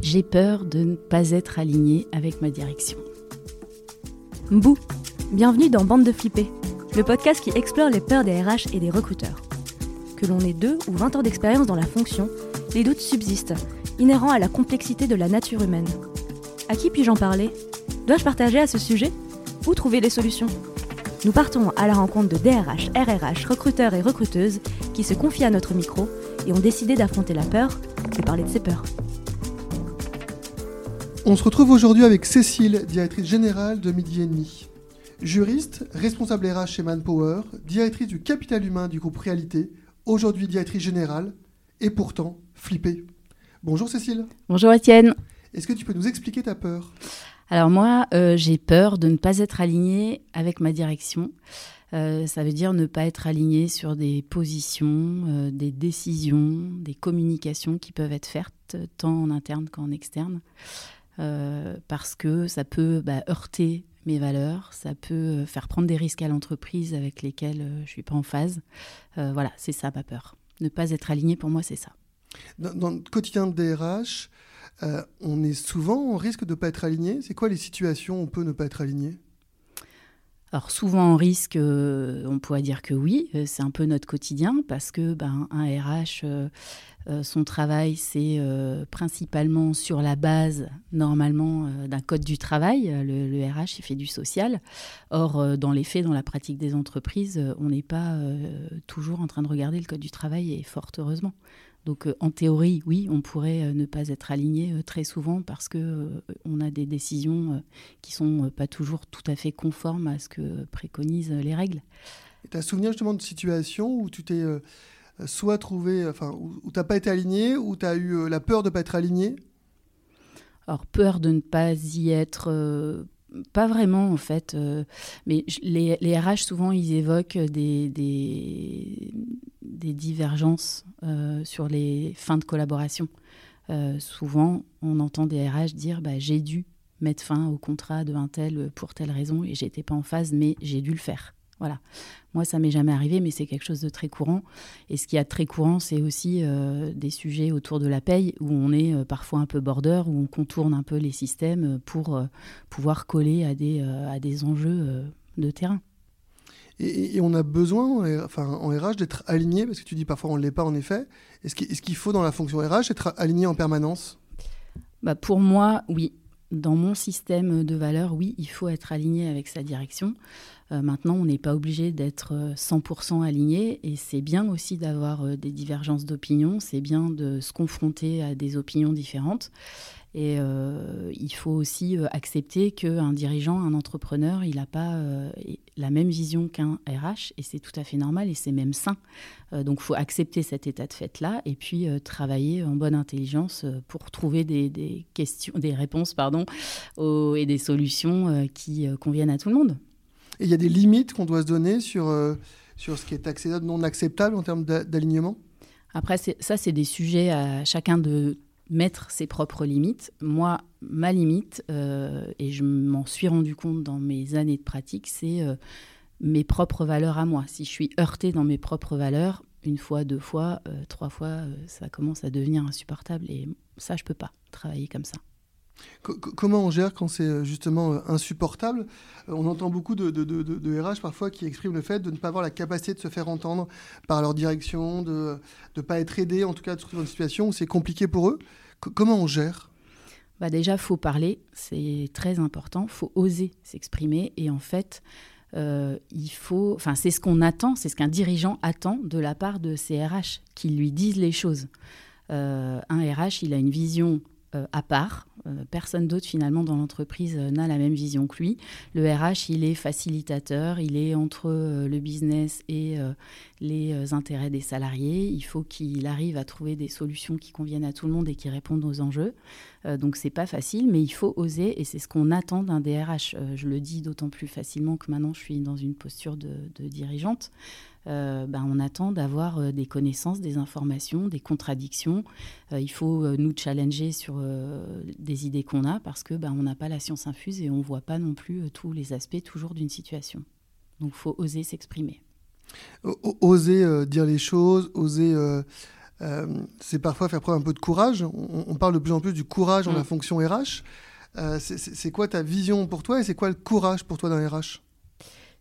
J'ai peur de ne pas être aligné avec ma direction. Mbou, bienvenue dans Bande de Flippés, le podcast qui explore les peurs des RH et des recruteurs. Que l'on ait deux ou 20 ans d'expérience dans la fonction, les doutes subsistent, inhérents à la complexité de la nature humaine. À qui puis-je en parler? Dois-je partager à ce sujet? Où trouver les solutions? Nous partons à la rencontre de DRH, RRH, recruteurs et recruteuses qui se confient à notre micro et ont décidé d'affronter la peur et parler de ses peurs. On se retrouve aujourd'hui avec Cécile, directrice générale de Midi et demi. Juriste, responsable RH chez Manpower, directrice du capital humain du groupe Réalité, aujourd'hui directrice générale, et pourtant flippée. Bonjour Cécile. Bonjour Étienne. Est-ce que tu peux nous expliquer ta peur? Alors moi, euh, j'ai peur de ne pas être alignée avec ma direction. Euh, ça veut dire ne pas être aligné sur des positions, euh, des décisions, des communications qui peuvent être faites tant en interne qu'en externe. Euh, parce que ça peut bah, heurter mes valeurs, ça peut faire prendre des risques à l'entreprise avec lesquels je ne suis pas en phase. voilà, c'est ça ma peur. Ne pas être aligné, pour moi, c'est ça. Dans, le quotidien de DRH, on est souvent en risque de ne pas être aligné. C'est quoi les situations où on peut ne pas être aligné? Alors souvent en risque, euh, on pourrait dire que oui, euh, c'est un peu notre quotidien parce que ben, un RH, euh, son travail, c'est principalement sur la base normalement d'un code du travail. Le, le, RH, fait du social. Or, dans les faits, dans la pratique des entreprises, on n'est pas toujours en train de regarder le code du travail et fort heureusement. Donc euh, en théorie, oui, on pourrait euh, ne pas être aligné euh, très souvent parce que on a des décisions qui sont pas toujours tout à fait conformes à ce que préconisent les règles. Tu as souvenir justement de situations où tu t'es soit trouvé, enfin, où, tu n'as pas été aligné, ou tu as eu la peur de pas être aligné? Alors peur de ne pas y être pas vraiment en fait, mais les, les, RH souvent ils évoquent des, des, divergences euh, sur les fins de collaboration. Euh, souvent, on entend des RH dire bah, j'ai dû mettre fin au contrat de un tel pour telle raison et j'étais pas en phase, mais j'ai dû le faire. Voilà. Moi, ça m'est jamais arrivé, mais c'est quelque chose de très courant. Et ce qui est très courant, c'est aussi euh, des sujets autour de la paye où on est parfois un peu border, où on contourne un peu les systèmes pour pouvoir coller à des, à des enjeux de terrain. Et, on a besoin, enfin, en RH, d'être aligné, parce que tu dis parfois on ne l'est pas en effet. Est-ce qu'il faut dans la fonction RH être aligné en permanence? Bah Pour moi, oui. Dans mon système de valeurs, oui, il faut être aligné avec sa direction. Euh, maintenant, on n'est pas obligé d'être 100% euh, aligné et c'est bien aussi d'avoir euh, des divergences d'opinion, c'est bien de se confronter à des opinions différentes. Et il faut aussi accepter qu'un dirigeant, un entrepreneur, il n'a pas la même vision qu'un RH, et c'est tout à fait normal, et c'est même sain. donc il faut accepter cet état de fait-là, et puis travailler en bonne intelligence pour trouver des, questions, des réponses pardon, et des solutions qui conviennent à tout le monde. Et il y a des limites qu'on doit se donner sur, sur ce qui est non acceptable en termes d'alignement? Après, ça, c'est des sujets à chacun de mettre ses propres limites. Moi, ma limite, euh, et je m'en suis rendu compte dans mes années de pratique, c'est euh, mes propres valeurs à moi. Si je suis heurtée dans mes propres valeurs, une fois, deux fois, euh, trois fois, ça commence à devenir insupportable. Et ça, je peux pas travailler comme ça comment on gère quand c'est euh, justement euh, insupportable? Euh, On entend beaucoup de, de, RH parfois qui expriment le fait de ne pas avoir la capacité de se faire entendre par leur direction, de ne pas être aidé, en tout cas de se trouver dans une situation où c'est compliqué pour eux. comment on gère? Bah Déjà, faut parler, c'est très important, faut oser s'exprimer et en fait, il faut, enfin, c'est ce qu'on attend, c'est ce qu'un dirigeant attend de la part de ses RH, qu'ils lui disent les choses. un RH, il a une vision à part, euh, personne d'autre finalement dans l'entreprise euh, n'a la même vision que lui. Le RH, il est facilitateur, il est entre euh, le business et les intérêts des salariés. Il faut qu'il arrive à trouver des solutions qui conviennent à tout le monde et qui répondent aux enjeux. donc c'est pas facile, mais il faut oser et c'est ce qu'on attend d'un DRH. je le dis d'autant plus facilement que maintenant je suis dans une posture de dirigeante. Euh, ben, on attend d'avoir euh, des connaissances, des informations, des contradictions. Euh, il faut nous challenger sur des idées qu'on a parce que ben, on n'a pas la science infuse et on ne voit pas non plus tous les aspects toujours d'une situation. Donc il faut oser s'exprimer. Oser dire les choses, oser c'est parfois faire preuve un peu de courage. On, parle de plus en plus du courage dans la mm. fonction RH. c'est quoi ta vision pour toi et c'est quoi le courage pour toi dans RH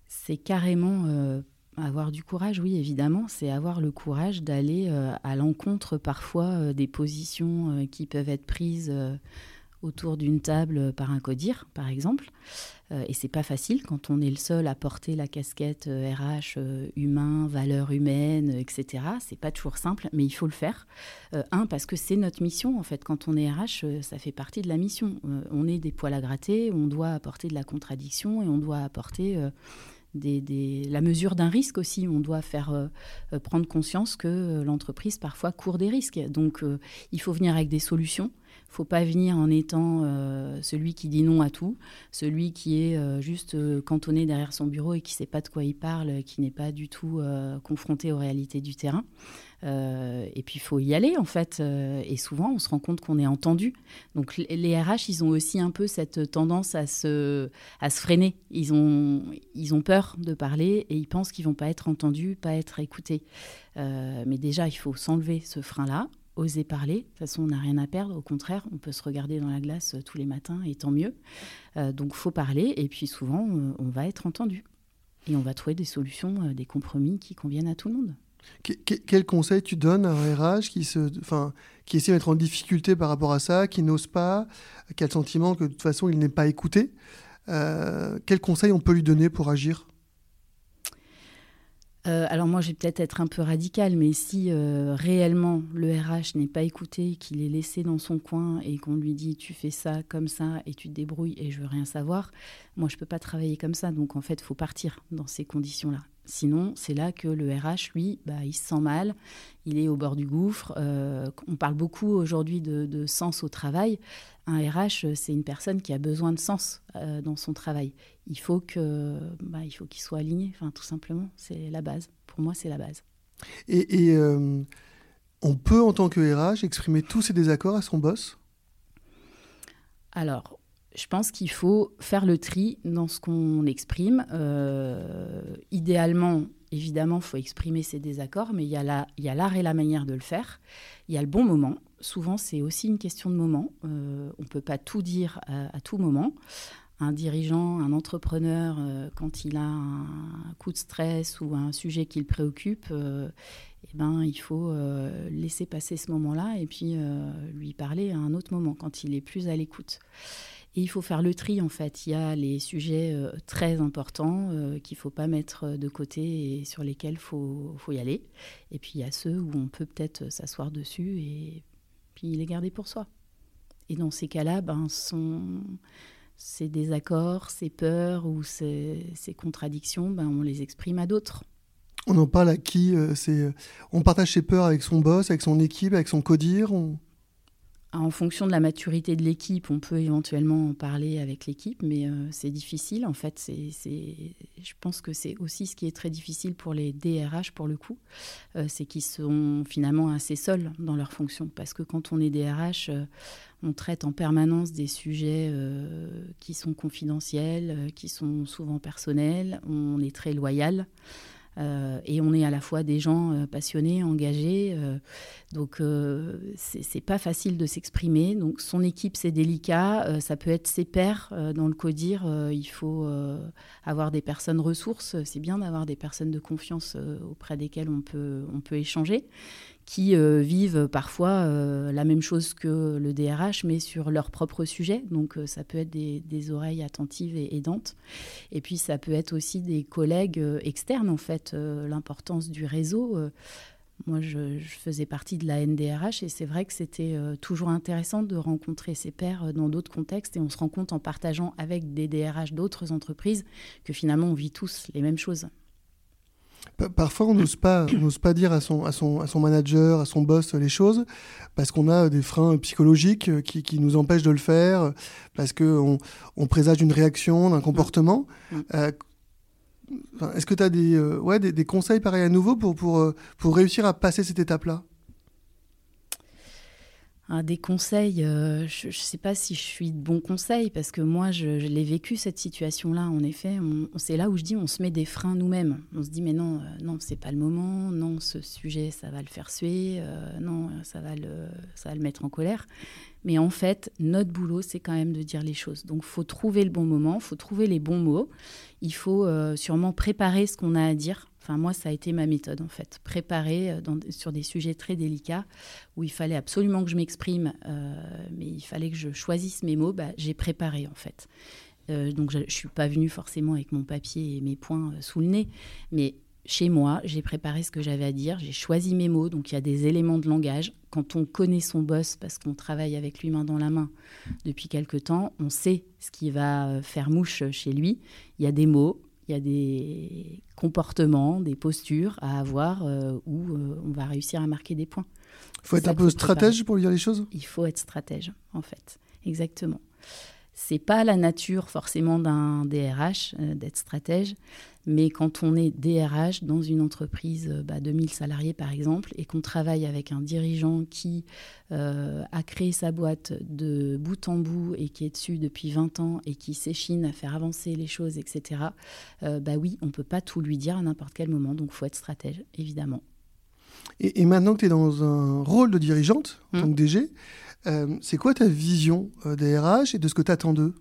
C'est carrément avoir du courage, oui, évidemment, c'est avoir le courage d'aller à l'encontre parfois des positions qui peuvent être prises autour d'une table par un codir, par exemple. Euh, et c'est pas facile quand on est le seul à porter la casquette RH euh, euh, humain, valeurs humaines, etc. C'est pas toujours simple, mais il faut le faire. un, parce que c'est notre mission, en fait. Quand on est RH, ça fait partie de la mission. on est des poils à gratter, on doit apporter de la contradiction et on doit apporter. La mesure d'un risque aussi. On doit faire prendre conscience que l'entreprise parfois court des risques. Donc il faut venir avec des solutions faut pas venir en étant euh, celui qui dit non à tout, celui qui est euh, juste euh, cantonné derrière son bureau et qui sait pas de quoi il parle, qui n'est pas du tout confronté aux réalités du terrain. et puis il faut y aller en fait. et souvent on se rend compte qu'on est entendu. Donc les RH, ils ont aussi un peu cette tendance à se, à se freiner. Ils ont, ils ont peur de parler et ils pensent qu'ils vont pas être entendus, pas être écoutés. mais déjà, il faut s'enlever ce frein-là, oser parler. De toute façon, on n'a rien à perdre. Au contraire, on peut se regarder dans la glace euh, tous les matins et tant mieux. Euh, donc, faut parler. Et puis, souvent, euh, on va être entendu. Et on va trouver des solutions, des compromis qui conviennent à tout le monde. quel conseil tu donnes à un RH qui, se, enfin, qui essaie d'être en difficulté par rapport à ça, qui n'ose pas, qui a le sentiment que de toute façon, il n'est pas écouté Quel conseil on peut lui donner pour agir? Euh, alors moi, je vais peut-être être un peu radical, mais si euh, réellement le RH n'est pas écouté, qu'il est laissé dans son coin et qu'on lui dit tu fais ça comme ça et tu te débrouilles et je veux rien savoir, moi je peux pas travailler comme ça. Donc en fait, faut partir dans ces conditions-là. Sinon, c'est là que le RH, lui, bah, il se sent mal, il est au bord du gouffre. Euh, on parle beaucoup aujourd'hui de, sens au travail. Un RH, c'est une personne qui a besoin de sens euh, dans son travail. Il faut que, bah, il faut qu'il soit aligné. Enfin, tout simplement, c'est la base. Pour moi, c'est la base. Et, euh, on peut, en tant que RH, exprimer tous ses désaccords à son boss? Alors, je pense qu'il faut faire le tri dans ce qu'on exprime. Euh, idéalement, évidemment, il faut exprimer ses désaccords, mais il y a l'art et la manière de le faire. Il y a le bon moment. Souvent, c'est aussi une question de moment. Euh, on ne peut pas tout dire à, tout moment. Un dirigeant, un entrepreneur, euh, quand il a un coup de stress ou un sujet qui le préoccupe, eh ben, il faut laisser passer ce moment-là et puis lui parler à un autre moment, quand il est plus à l'écoute. Et il faut faire le tri, en fait. Il y a les sujets euh, très importants euh, qu'il ne faut pas mettre euh, de côté et sur lesquels il faut, faut, y aller. Et puis il y a ceux où on peut peut-être s'asseoir dessus et puis les garder pour soi. Et dans ces cas-là, ben, son, ces désaccords, ces peurs ou ces, ces contradictions, ben, on les exprime à d'autres. On en parle à qui On partage ses peurs avec son boss, avec son équipe, avec son codir. En fonction de la maturité de l'équipe, on peut éventuellement en parler avec l'équipe, mais euh, c'est difficile. En fait, c'est, je pense que c'est aussi ce qui est très difficile pour les DRH, pour le coup, euh, c'est qu'ils sont finalement assez seuls dans leur fonction. Parce que quand on est DRH, euh, on traite en permanence des sujets qui sont confidentiels, qui sont souvent personnels, on est très loyal. Euh, et on est à la fois des gens euh, passionnés, engagés. Euh, donc, c'est pas facile de s'exprimer. Donc, son équipe, c'est délicat. ça peut être ses pairs dans le CODIR. il faut avoir des personnes ressources. C'est bien d'avoir des personnes de confiance auprès desquelles on peut, on peut échanger qui euh, vivent parfois euh, la même chose que le DRH, mais sur leur propre sujet. Donc euh, ça peut être des, oreilles attentives et aidantes. Et puis ça peut être aussi des collègues externes, en fait, l'importance du réseau. moi, je, faisais partie de la NDRH et c'est vrai que c'était toujours intéressant de rencontrer ses pairs dans d'autres contextes et on se rend compte en partageant avec des DRH d'autres entreprises que finalement on vit tous les mêmes choses. Parfois, on n'ose pas, pas dire à son, à, son, à son manager, à son boss les choses, parce qu'on a des freins psychologiques qui, qui, nous empêchent de le faire, parce qu'on on présage une réaction, d'un comportement. Mm. Euh, est-ce que tu as des, euh, ouais, des, des, conseils pareils à nouveau pour, pour, euh, pour réussir à passer cette étape-là? Des conseils, euh, je ne sais pas si je suis de bons conseils, parce que moi, je, l'ai vécu, cette situation-là. En effet, c'est là où je dis, on se met des freins nous-mêmes. On se dit, mais non, euh, non, c'est pas le moment, non, ce sujet, ça va le faire suer, euh, non, ça va, le, ça va le mettre en colère. Mais en fait, notre boulot, c'est quand même de dire les choses. Donc, faut trouver le bon moment, faut trouver les bons mots. Il faut sûrement préparer ce qu'on a à dire Enfin, moi, ça a été ma méthode, en fait. Préparer euh, sur des sujets très délicats où il fallait absolument que je m'exprime, euh, mais il fallait que je choisisse mes mots. Bah, j'ai préparé, en fait. Euh, donc, je ne suis pas venue forcément avec mon papier et mes points sous le nez, mais chez moi, j'ai préparé ce que j'avais à dire, j'ai choisi mes mots, donc il y a des éléments de langage. Quand on connaît son boss, parce qu'on travaille avec lui main dans la main depuis quelque temps, on sait ce qui va faire mouche chez lui. Il y a des mots, il y a des comportements, des postures à avoir euh, où euh, on va réussir à marquer des points. Il faut être un peu stratège pour dire les choses? Il faut être stratège, en fait. Exactement. C'est pas la nature forcément d'un DRH euh, d'être stratège, mais quand on est DRH dans une entreprise euh, bah, de 1000 salariés par exemple et qu'on travaille avec un dirigeant qui euh, a créé sa boîte de bout en bout et qui est dessus depuis 20 ans et qui s'échine à faire avancer les choses, etc., bah oui, on peut pas tout lui dire à n'importe quel moment, donc faut être stratège, évidemment. Et, maintenant que tu es dans un rôle de dirigeante, en tant que DG, euh, c'est quoi ta vision euh, des RH et de ce que tu attends d'eux?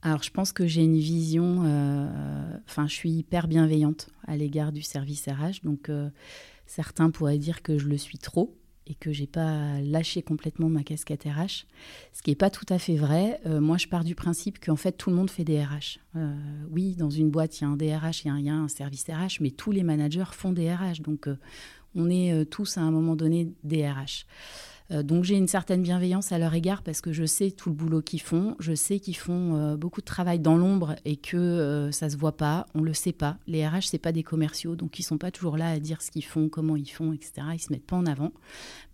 Alors, je pense que j'ai une vision. Euh, enfin, je suis hyper bienveillante à l'égard du service RH. Donc, certains pourraient dire que je le suis trop et que j'ai pas lâché complètement ma casquette RH. Ce qui n'est pas tout à fait vrai. moi, je pars du principe qu'en fait, tout le monde fait des RH. oui, dans une boîte, il y a un DRH, il y, a un service RH, mais tous les managers font des RH. Donc, on est tous à un moment donné des RH. Euh, donc j'ai une certaine bienveillance à leur égard parce que je sais tout le boulot qu'ils font, je sais qu'ils font euh, beaucoup de travail dans l'ombre et que euh, ça se voit pas, on le sait pas. Les RH c'est pas des commerciaux, donc ils sont pas toujours là à dire ce qu'ils font, comment ils font, etc. Ils se mettent pas en avant,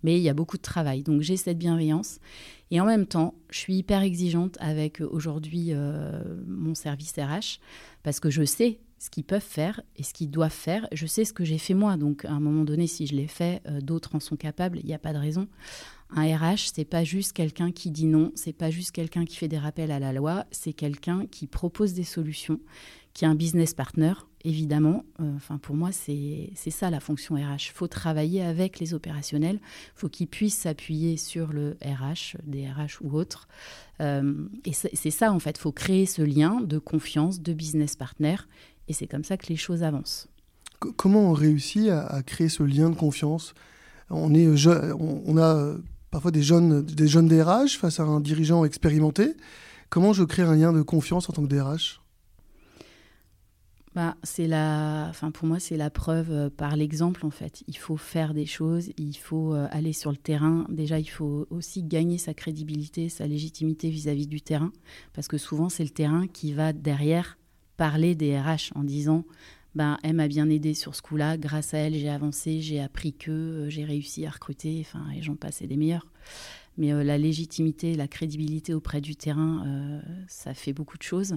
mais il y a beaucoup de travail. Donc j'ai cette bienveillance et en même temps je suis hyper exigeante avec aujourd'hui mon service RH parce que je sais ce qu'ils peuvent faire et ce qu'ils doivent faire. Je sais ce que j'ai fait moi, donc à un moment donné, si je l'ai fait, euh, d'autres en sont capables, il n'y a pas de raison. Un RH, c'est pas juste quelqu'un qui dit non, c'est pas juste quelqu'un qui fait des rappels à la loi, c'est quelqu'un qui propose des solutions, qui est un business partner, évidemment. Euh, enfin, pour moi, c'est ça la fonction RH. Il faut travailler avec les opérationnels, il faut qu'ils puissent s'appuyer sur le RH, des RH ou autres. Euh, et c'est ça, en fait, il faut créer ce lien de confiance, de business partner et c'est comme ça que les choses avancent. Comment on réussit à, créer ce lien de confiance? On, est, on, a euh, parfois des jeunes, des jeunes DRH face à un dirigeant expérimenté. Comment je crée un lien de confiance en tant que DRH bah, c'est la, enfin pour moi c'est la preuve euh, par l'exemple en fait. Il faut faire des choses, il faut euh, aller sur le terrain. Déjà il faut aussi gagner sa crédibilité, sa légitimité vis-à-vis -vis du terrain, parce que souvent c'est le terrain qui va derrière parler des RH en disant ben, elle m'a bien aidé sur ce coup-là, grâce à elle j'ai avancé, j'ai appris que, euh, j'ai réussi à recruter, enfin, et j'en passe des meilleurs. Mais euh, la légitimité, la crédibilité auprès du terrain, euh, ça fait beaucoup de choses.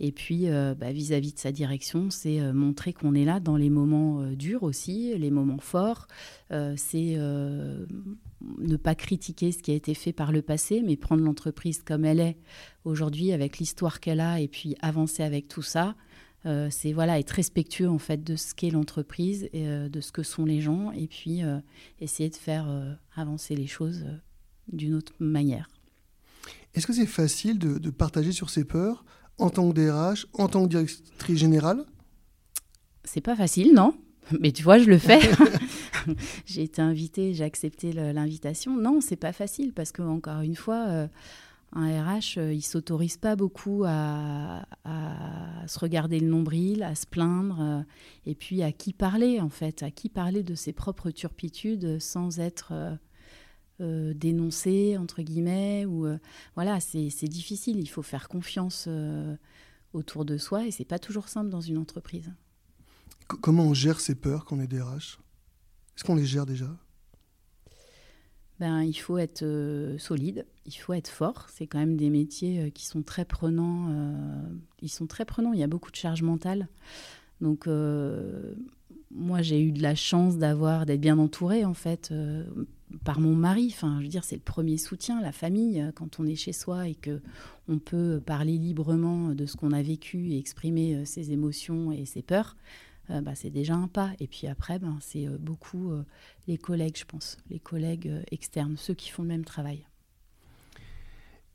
Et puis, bah, vis-à-vis de sa direction, c'est montrer qu'on est là dans les moments durs aussi, les moments forts. c'est ne pas critiquer ce qui a été fait par le passé, mais prendre l'entreprise comme elle est aujourd'hui, avec l'histoire qu'elle a, et puis avancer avec tout ça. Euh, c'est voilà être respectueux en fait de ce qu'est l'entreprise et euh, de ce que sont les gens et puis euh, essayer de faire avancer les choses d'une autre manière. Est-ce que c'est facile de, de, partager sur ses peurs en tant que DRH, en tant que directrice générale? C'est pas facile, non? Mais tu vois, je le fais. j'ai été invitée, j'ai accepté l'invitation. Non, c'est pas facile parce que encore une fois un RH, euh, il s'autorise pas beaucoup à, se regarder le nombril, à se plaindre, euh, et puis à qui parler en fait, à qui parler de ses propres turpitudes sans être euh, dénoncé entre guillemets. Ou voilà, c'est difficile. Il faut faire confiance autour de soi, et c'est pas toujours simple dans une entreprise. comment on gère ses peurs quand on est DRH Est-ce qu'on les gère déjà? Ben, il faut être euh, solide, il faut être fort. C'est quand même des métiers euh, qui sont très prenants. Euh, ils sont très prenants. Il y a beaucoup de charge mentale. Donc, moi, j'ai eu de la chance d'avoir d'être bien entourée, en fait. Par mon mari. Enfin, je veux dire, c'est le premier soutien, la famille, quand on est chez soi et que on peut parler librement de ce qu'on a vécu et exprimer ses émotions et ses peurs. Bah, c'est déjà un pas. Et puis après, ben, c'est beaucoup les collègues, je pense, les collègues externes, ceux qui font le même travail.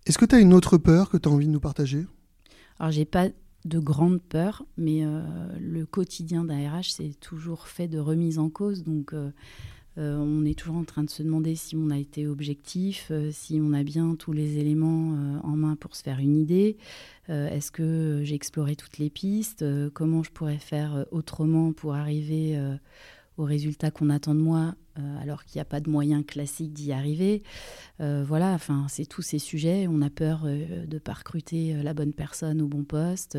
Est-ce que tu as une autre peur que tu as envie de nous partager? Alors, j'ai pas de grande peur, mais euh, le quotidien d'un RH, c'est toujours fait de remise en cause. Donc, euh, euh, on est toujours en train de se demander si on a été objectif, si on a bien tous les éléments en main pour se faire une idée. Est-ce que j'ai exploré toutes les pistes? Comment je pourrais faire autrement pour arriver au résultat qu'on attend de moi, euh, alors qu'il n'y a pas de moyen classique d'y arriver? Euh, voilà, enfin, c'est tous ces sujets. On a peur euh, de ne pas recruter la bonne personne au bon poste.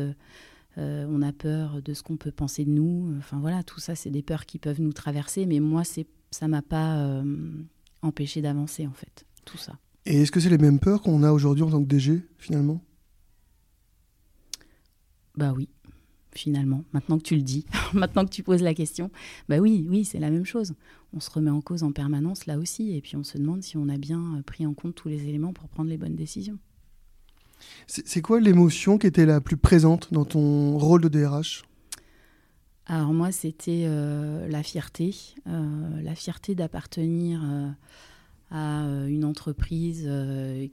on a peur de ce qu'on peut penser de nous. Enfin voilà, tout ça, c'est des peurs qui peuvent nous traverser. Mais moi, c'est, ça m'a pas empêché d'avancer en fait, tout ça. Et est-ce que c'est les mêmes peurs qu'on a aujourd'hui en tant que DG finalement? Bah oui finalement, maintenant que tu le dis, maintenant que tu poses la question, bah oui, oui, c'est la même chose. On se remet en cause en permanence là aussi, et puis on se demande si on a bien euh, pris en compte tous les éléments pour prendre les bonnes décisions. C'est quoi l'émotion qui était la plus présente dans ton rôle de DRH Alors moi, c'était euh, la fierté, euh, la fierté d'appartenir à une entreprise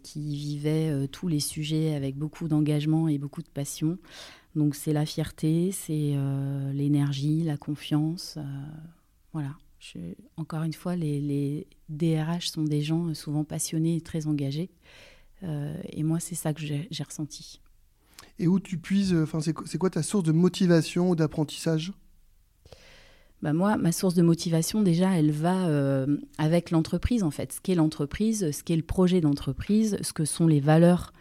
qui vivait tous les sujets avec beaucoup d'engagement et beaucoup de passion. Donc c'est la fierté, c'est euh, l'énergie, la confiance. Euh, voilà. encore une fois, les, DRH sont des gens euh, souvent passionnés et très engagés. et moi, c'est ça que j'ai ressenti. Et où tu puises, enfin, c'est quoi ta source de motivation ou d'apprentissage? Bah moi, ma source de motivation, déjà, elle va avec l'entreprise, en fait. Ce qu'est l'entreprise, ce qu'est le projet d'entreprise, ce que sont les valeurs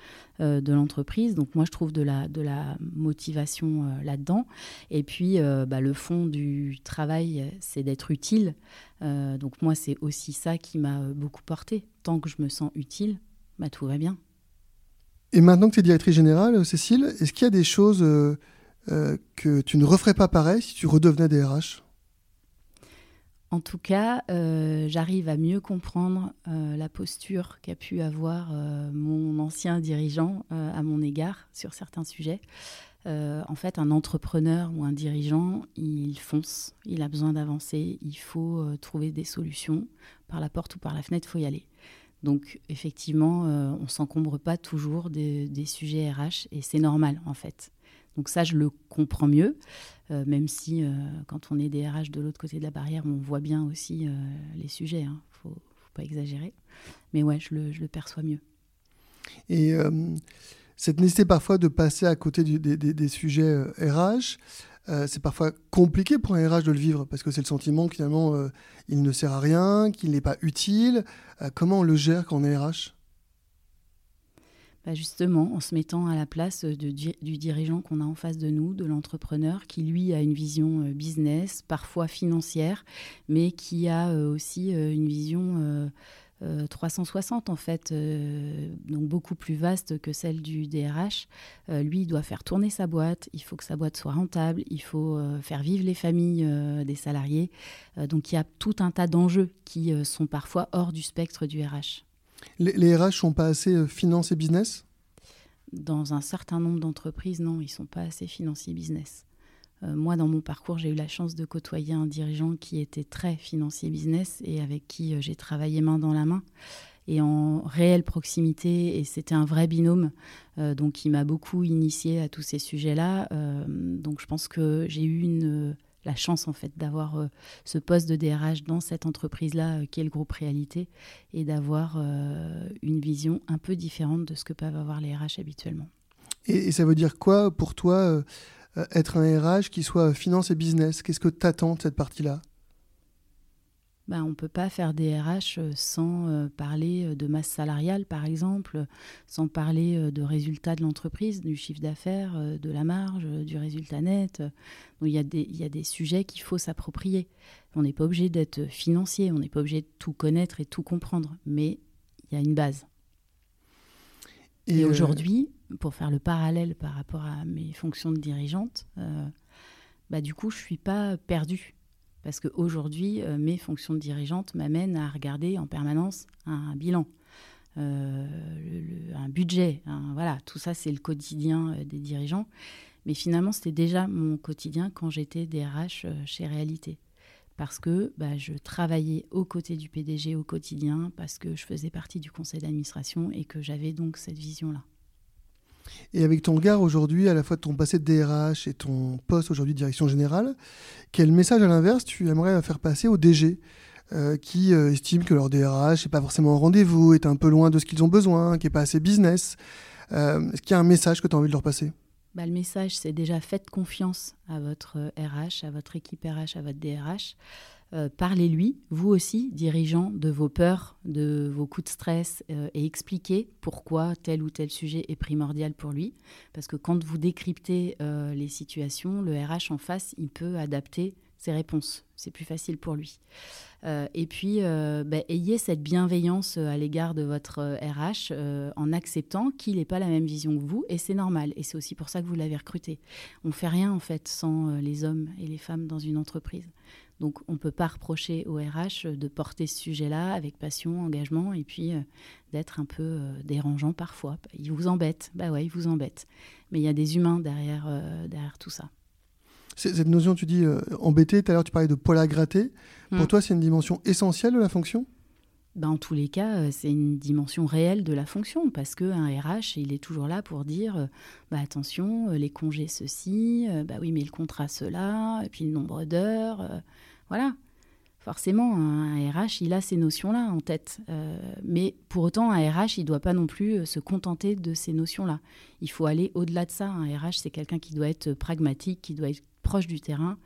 euh, de l'entreprise. Donc moi, je trouve de la, de la motivation euh, là-dedans. Et puis, euh, bah, le fond du travail, c'est d'être utile. donc moi, c'est aussi ça qui m'a beaucoup porté. Tant que je me sens utile, bah, tout va bien. Et maintenant que tu es directrice générale, Cécile, est-ce qu'il y a des choses que tu ne referais pas pareil si tu redevenais DRH en tout cas, euh, j'arrive à mieux comprendre euh, la posture qu'a pu avoir euh, mon ancien dirigeant à mon égard sur certains sujets. en fait, un entrepreneur ou un dirigeant, il fonce, il a besoin d'avancer, il faut trouver des solutions. Par la porte ou par la fenêtre, il faut y aller. Donc, effectivement, on ne s'encombre pas toujours des, des sujets RH et c'est normal, en fait. Donc ça, je le comprends mieux, euh, même si euh, quand on est DRH de l'autre côté de la barrière, on voit bien aussi euh, les sujets. Il hein. ne faut, pas exagérer. Mais ouais, je le, perçois mieux. Et cette nécessité parfois de passer à côté des, sujets RH, c'est parfois compliqué pour un RH de le vivre parce que c'est le sentiment que finalement il ne sert à rien, qu'il n'est pas utile. comment on le gère quand on est RH bah, justement en se mettant à la place euh, du dirigeant qu'on a en face de nous, de l'entrepreneur, qui lui a une vision euh, business, parfois financière, mais qui a euh, aussi une vision 360 en fait, donc beaucoup plus vaste que celle du DRH. lui, il doit faire tourner sa boîte, il faut que sa boîte soit rentable, il faut faire vivre les familles des salariés. donc il y a tout un tas d'enjeux qui sont parfois hors du spectre du RH. Les, RH sont pas assez euh, finance et business? Dans un certain nombre d'entreprises, non, ils sont pas assez financiers business. Euh, moi, dans mon parcours, j'ai eu la chance de côtoyer un dirigeant qui était très financier business et avec qui euh, j'ai travaillé main dans la main et en réelle proximité. Et c'était un vrai binôme. donc, il m'a beaucoup initié à tous ces sujets-là. donc, je pense que j'ai eu une la chance en fait d'avoir euh, ce poste de DRH dans cette entreprise-là euh, qui est le groupe Réalité et d'avoir euh, une vision un peu différente de ce que peuvent avoir les RH habituellement. Et, ça veut dire quoi pour toi être un RH qui soit finance et business? Qu'est-ce que tu attends de cette partie-là? Bah, on ne peut pas faire des RH euh, sans euh, parler euh, de masse salariale, par exemple, sans parler de résultats de l'entreprise, du chiffre d'affaires, de la marge, du résultat net. il y, a des, il y a des sujets qu'il faut s'approprier. On n'est pas obligé d'être financier, on n'est pas obligé de tout connaître et tout comprendre, mais il y a une base. Et, aujourd'hui, pour faire le parallèle par rapport à mes fonctions de dirigeante, bah, du coup, je ne suis pas perdue Parce qu'aujourd'hui, mes fonctions de dirigeante m'amènent à regarder en permanence un bilan. un budget, voilà, tout ça c'est le quotidien des dirigeants. Mais finalement, c'était déjà mon quotidien quand j'étais DRH chez Réalité parce que bah, je travaillais aux côtés du PDG au quotidien, parce que je faisais partie du conseil d'administration et que j'avais donc cette vision-là. Et avec ton regard aujourd'hui, à la fois de ton passé de DRH et ton poste aujourd'hui de direction générale, quel message à l'inverse tu aimerais faire passer aux DG euh, qui euh, estiment que leur DRH n'est pas forcément au rendez-vous, est un peu loin de ce qu'ils ont besoin, qui n'est pas assez business euh, Est-ce qu'il y a un message que tu as envie de leur passer? Bah, le message, c'est déjà faites confiance à votre RH, à votre équipe RH, à votre DRH. Euh, parlez-lui, vous aussi, dirigeant de vos peurs, de vos coups de stress, euh, et expliquez pourquoi tel ou tel sujet est primordial pour lui. Parce que quand vous décryptez euh, les situations, le RH en face, il peut adapter ses réponses. C'est plus facile pour lui. Et puis, bah, ayez cette bienveillance à l'égard de votre RH en acceptant qu'il n'ait pas la même vision que vous, et c'est normal. Et c'est aussi pour ça que vous l'avez recruté. On ne fait rien, en fait, sans les hommes et les femmes dans une entreprise. Donc, on ne peut pas reprocher au RH de porter ce sujet-là avec passion, engagement, et puis d'être un peu dérangeant parfois. Il vous embête, bah ouais, il vous embête. Mais il y a des humains derrière, derrière tout ça. Cette notion, tu dis euh, embêter, tout à l'heure tu parlais de poil à gratter. Pour mm. toi, c'est une dimension essentielle de la fonction? En tous les cas, euh, c'est une dimension réelle de la fonction parce qu'un RH, il est toujours là pour dire euh, bah, attention, les congés ceci, bah oui, mais le contrat cela, et puis le nombre d'heures. voilà. Forcément, un RH, il a ces notions-là en tête. mais pour autant, un RH, il ne doit pas non plus se contenter de ces notions-là. Il faut aller au-delà de ça. Un RH, c'est quelqu'un qui doit être pragmatique, qui doit être proche du terrain.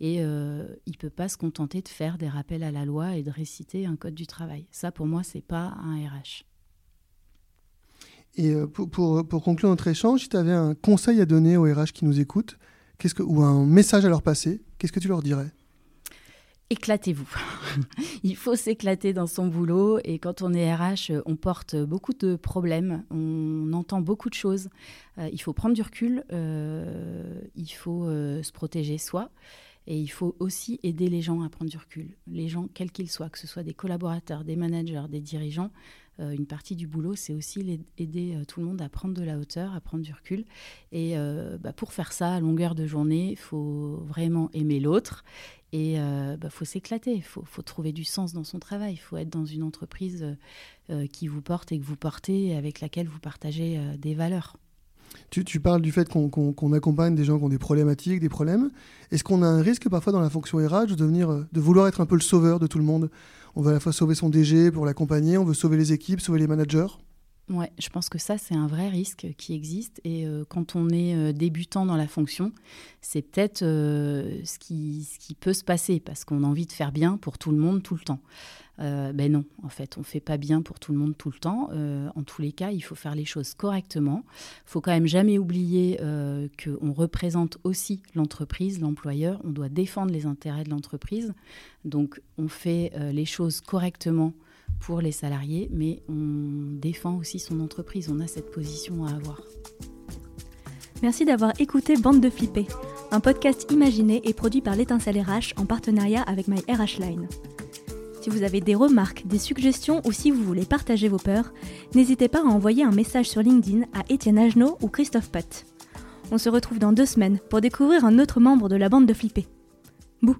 Et euh, il ne peut pas se contenter de faire des rappels à la loi et de réciter un code du travail. Ça, pour moi, ce n'est pas un RH. Et euh, pour, pour, conclure notre échange, si tu avais un conseil à donner aux RH qui nous écoutent, qu'est-ce que, ou un message à leur passer, qu'est-ce que tu leur dirais? Éclatez-vous. il faut s'éclater dans son boulot et quand on est RH, on porte beaucoup de problèmes, on entend beaucoup de choses. Euh, il faut prendre du recul, euh, il faut euh, se protéger soi et il faut aussi aider les gens à prendre du recul. Les gens, quels qu'ils soient, que ce soit des collaborateurs, des managers, des dirigeants, une partie du boulot, c'est aussi aider tout le monde à prendre de la hauteur, à prendre du recul. Et bah, pour faire ça, à longueur de journée, il faut vraiment aimer l'autre et il euh, bah, faut s'éclater, il faut, trouver du sens dans son travail, il faut être dans une entreprise euh, euh, qui vous porte et que vous portez, avec laquelle vous partagez des valeurs. Tu, parles du fait qu'on accompagne des gens qui ont des problématiques, des problèmes. Est-ce qu'on a un risque parfois dans la fonction RH de, devenir, de vouloir être un peu le sauveur de tout le monde? On veut à la fois sauver son DG pour l'accompagner, on veut sauver les équipes, sauver les managers? Ouais, je pense que ça, c'est un vrai risque qui existe. Et euh, quand on est euh, débutant dans la fonction, c'est peut-être euh, ce, qui, ce qui peut se passer parce qu'on a envie de faire bien pour tout le monde tout le temps. ben non, en fait, on ne fait pas bien pour tout le monde tout le temps. en tous les cas, il faut faire les choses correctement. Il faut quand même jamais oublier qu'on représente aussi l'entreprise, l'employeur. On doit défendre les intérêts de l'entreprise. Donc, on fait les choses correctement pour les salariés, mais on défend aussi son entreprise. On a cette position à avoir. Merci d'avoir écouté Bande de Flippés, un podcast imaginé et produit par l'étincelle RH en partenariat avec My RH Line. Si vous avez des remarques, des suggestions ou si vous voulez partager vos peurs, n'hésitez pas à envoyer un message sur LinkedIn à Étienne Agenot ou Christophe Pott. On se retrouve dans deux semaines pour découvrir un autre membre de la bande de Flippés. Bouh